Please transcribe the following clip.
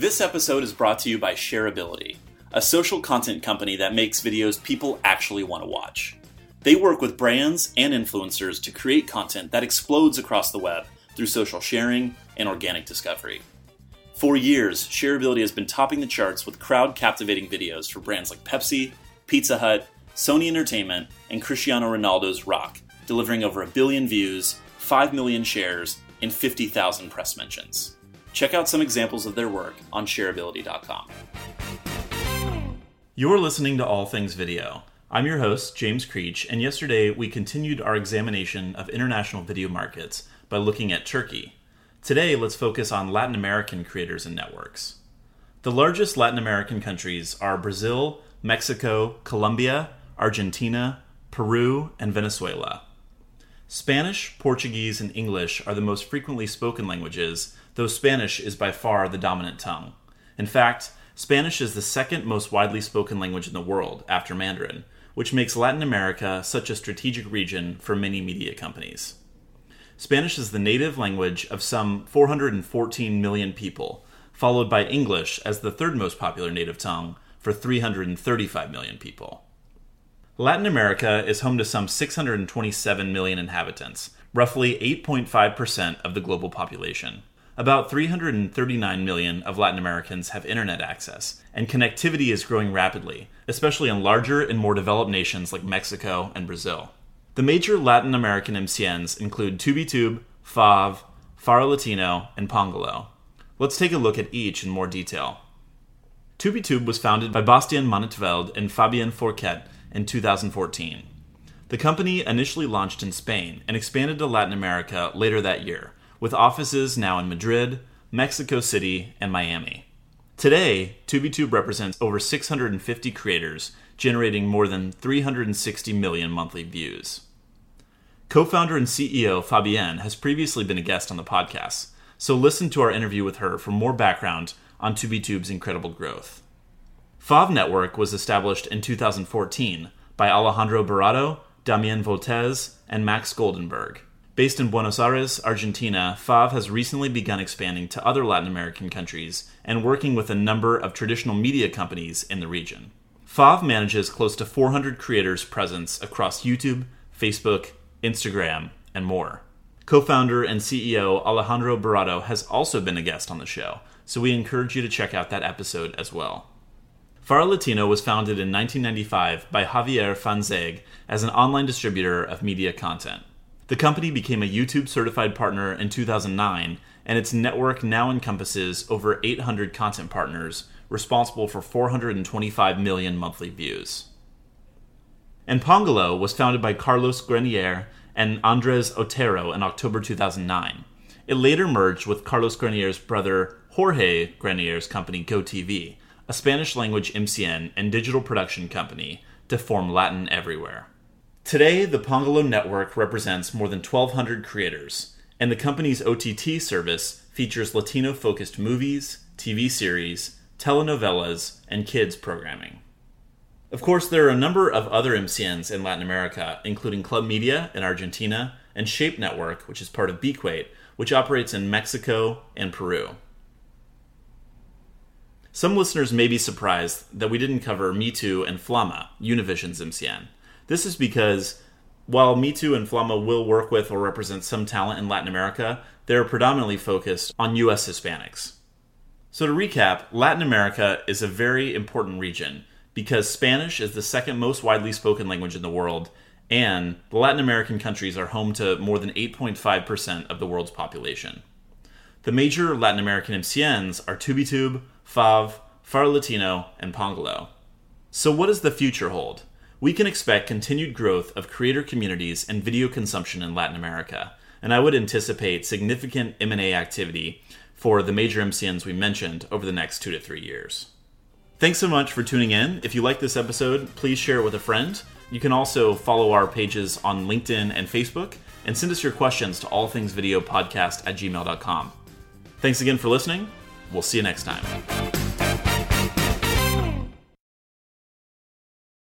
This episode is brought to you by Shareability, a social content company that makes videos people actually want to watch. They work with brands and influencers to create content that explodes across the web through social sharing and organic discovery. For years, Shareability has been topping the charts with crowd captivating videos for brands like Pepsi, Pizza Hut, Sony Entertainment, and Cristiano Ronaldo's Rock, delivering over a billion views, 5 million shares, and 50,000 press mentions. Check out some examples of their work on shareability.com. You're listening to All Things Video. I'm your host, James Creech, and yesterday we continued our examination of international video markets by looking at Turkey. Today, let's focus on Latin American creators and networks. The largest Latin American countries are Brazil, Mexico, Colombia, Argentina, Peru, and Venezuela. Spanish, Portuguese, and English are the most frequently spoken languages, though Spanish is by far the dominant tongue. In fact, Spanish is the second most widely spoken language in the world, after Mandarin, which makes Latin America such a strategic region for many media companies. Spanish is the native language of some 414 million people, followed by English as the third most popular native tongue for 335 million people. Latin America is home to some 627 million inhabitants, roughly 8.5% of the global population. About 339 million of Latin Americans have internet access, and connectivity is growing rapidly, especially in larger and more developed nations like Mexico and Brazil. The major Latin American MCNs include 2btube, Fav, Faro Latino, and Pongalo. Let's take a look at each in more detail. 2btube was founded by Bastian Manintveld and Fabienne Fourquet in 2014. The company initially launched in Spain and expanded to Latin America later that year, with offices now in Madrid, Mexico City, and Miami. Today, 2btube represents over 650 creators, generating more than 360 million monthly views. Co founder and CEO Fabienne has previously been a guest on the podcast, so listen to our interview with her for more background on 2btube's incredible growth. Fav Network was established in 2014 by Alejandro Barado, Damien Voltez, and Max Goldenberg. Based in Buenos Aires, Argentina, Fav has recently begun expanding to other Latin American countries and working with a number of traditional media companies in the region. Fav manages close to 400 creators' presence across YouTube, Facebook, Instagram, and more. Co founder and CEO Alejandro Barado has also been a guest on the show, so we encourage you to check out that episode as well. Faro Latino was founded in 1995 by Javier Fanzeg as an online distributor of media content. The company became a YouTube certified partner in 2009, and its network now encompasses over 800 content partners responsible for 425 million monthly views. And Pongalo was founded by Carlos Granier and Andres Otero in October 2009. It later merged with Carlos Granier's brother Jorge Granier's company GoTV, a Spanish language MCN and digital production company, to form Latin Everywhere. Today, the Pongalo network represents more than 1,200 creators, and the company's OTT service features Latino focused movies, TV series, telenovelas, and kids programming. Of course, there are a number of other MCNs in Latin America, including Club Media in Argentina and Shape Network, which is part of Bequate, which operates in Mexico and Peru. Some listeners may be surprised that we didn't cover Mitu and Flama, Univision's MCN. This is because while Mitu and Flama will work with or represent some talent in Latin America, they're predominantly focused on U.S. Hispanics. So, to recap, Latin America is a very important region because Spanish is the second most widely spoken language in the world, and the Latin American countries are home to more than 8.5% of the world's population. The major Latin American MCNs are 2btube, Fav, Faro Latino, and Pongalo. So, what does the future hold? we can expect continued growth of creator communities and video consumption in Latin America, and I would anticipate significant M&A activity for the major MCNs we mentioned over the next 2 to 3 years. Thanks so much for tuning in. If you like this episode, please share it with a friend. You can also follow our pages on LinkedIn and Facebook and send us your questions to allthingsvideopodcast at gmail.com. Thanks again for listening. We'll see you next time.